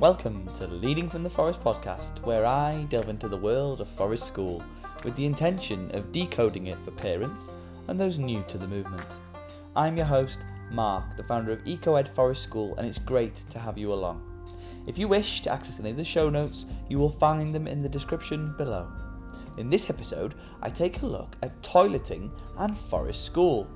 Welcome to the Leading from the Forest podcast, where I delve into the world of Forest School with the intention of decoding it for parents and those new to the movement. I'm your host, Mark, the founder of EcoEd Forest School, and it's great to have you along. If you wish to access any of the show notes, you will find them in the description below. In this episode, I take a look at toileting and Forest School.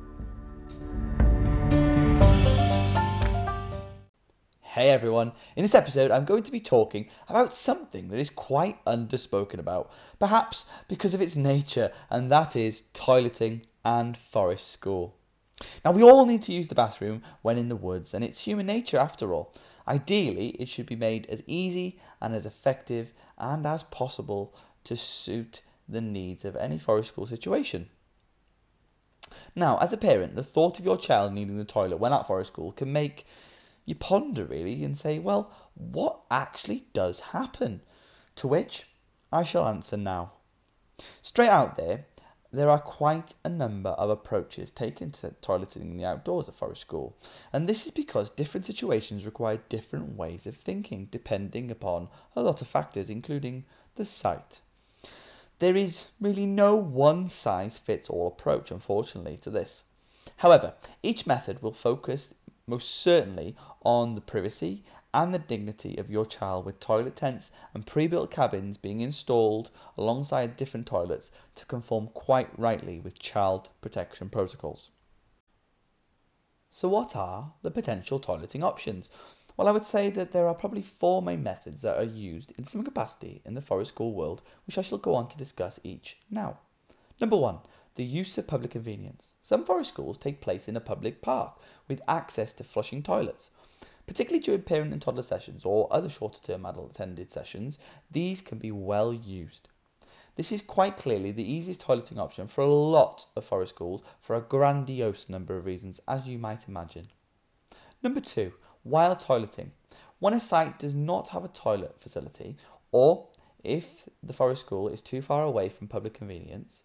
Hey everyone, in this episode I'm going to be talking about something that is quite underspoken about, perhaps because of its nature, and that is toileting and forest school. Now, we all need to use the bathroom when in the woods, and it's human nature after all. Ideally, it should be made as easy and as effective and as possible to suit the needs of any forest school situation. Now, as a parent, the thought of your child needing the toilet when at forest school can make you ponder really and say, well, what actually does happen? To which I shall answer now. Straight out there, there are quite a number of approaches taken to toileting in the outdoors at Forest School, and this is because different situations require different ways of thinking depending upon a lot of factors, including the site. There is really no one size fits all approach, unfortunately, to this. However, each method will focus most certainly on the privacy and the dignity of your child with toilet tents and pre-built cabins being installed alongside different toilets to conform quite rightly with child protection protocols. So what are the potential toileting options? Well, I would say that there are probably four main methods that are used in some capacity in the forest school world, which I shall go on to discuss each now. Number one, the use of public convenience. Some forest schools take place in a public park with access to flushing toilets. Particularly during parent and toddler sessions or other shorter term adult attended sessions, these can be well used. This is quite clearly the easiest toileting option for a lot of forest schools for a grandiose number of reasons, as you might imagine. Number two, wild toileting. When a site does not have a toilet facility, or if the forest school is too far away from public convenience,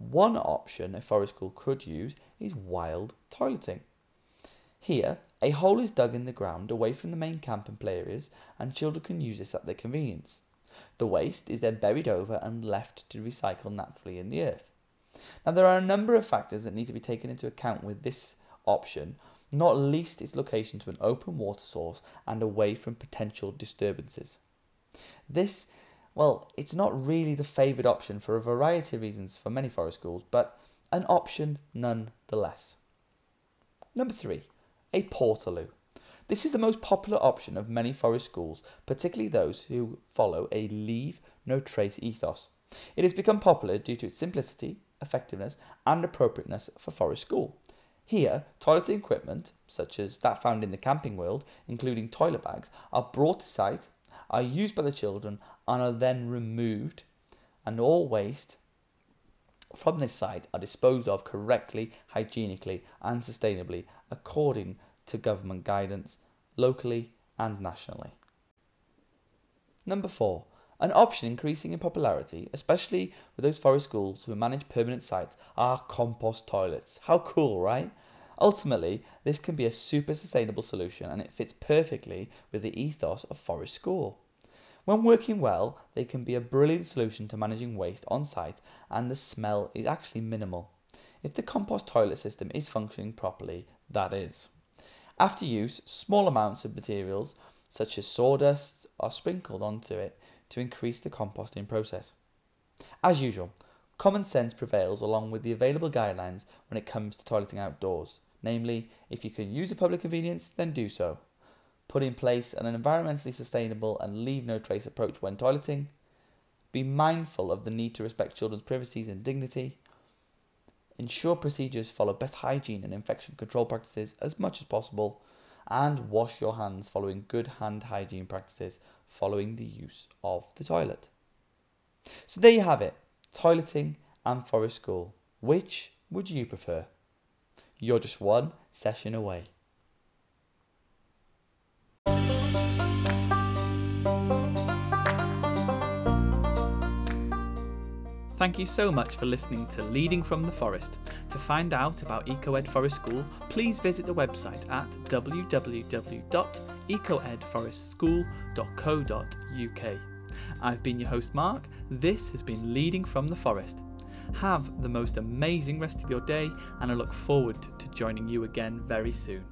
one option a forest school could use is wild toileting. Here, a hole is dug in the ground away from the main camp and play areas, and children can use this at their convenience. The waste is then buried over and left to recycle naturally in the earth. Now, there are a number of factors that need to be taken into account with this option, not least its location to an open water source and away from potential disturbances. This well, it's not really the favoured option for a variety of reasons for many forest schools, but an option nonetheless. Number three, a portaloo. This is the most popular option of many forest schools, particularly those who follow a leave no trace ethos. It has become popular due to its simplicity, effectiveness, and appropriateness for forest school. Here, toileting equipment, such as that found in the camping world, including toilet bags, are brought to site, are used by the children, and are then removed, and all waste from this site are disposed of correctly, hygienically, and sustainably according to government guidance, locally and nationally. Number four, an option increasing in popularity, especially with those forest schools who manage permanent sites, are compost toilets. How cool, right? Ultimately, this can be a super sustainable solution and it fits perfectly with the ethos of forest school. When working well, they can be a brilliant solution to managing waste on site and the smell is actually minimal. If the compost toilet system is functioning properly, that is. After use, small amounts of materials such as sawdust are sprinkled onto it to increase the composting process. As usual, common sense prevails along with the available guidelines when it comes to toileting outdoors. Namely, if you can use a public convenience, then do so put in place an environmentally sustainable and leave no trace approach when toileting, be mindful of the need to respect children's privacy and dignity, ensure procedures follow best hygiene and infection control practices as much as possible, and wash your hands following good hand hygiene practices following the use of the toilet. So there you have it toileting and forest school. Which would you prefer? You're just one session away. Thank you so much for listening to Leading from the Forest. To find out about EcoEd Forest School, please visit the website at www.ecoedforestschool.co.uk. I've been your host, Mark. This has been Leading from the Forest. Have the most amazing rest of your day, and I look forward to joining you again very soon.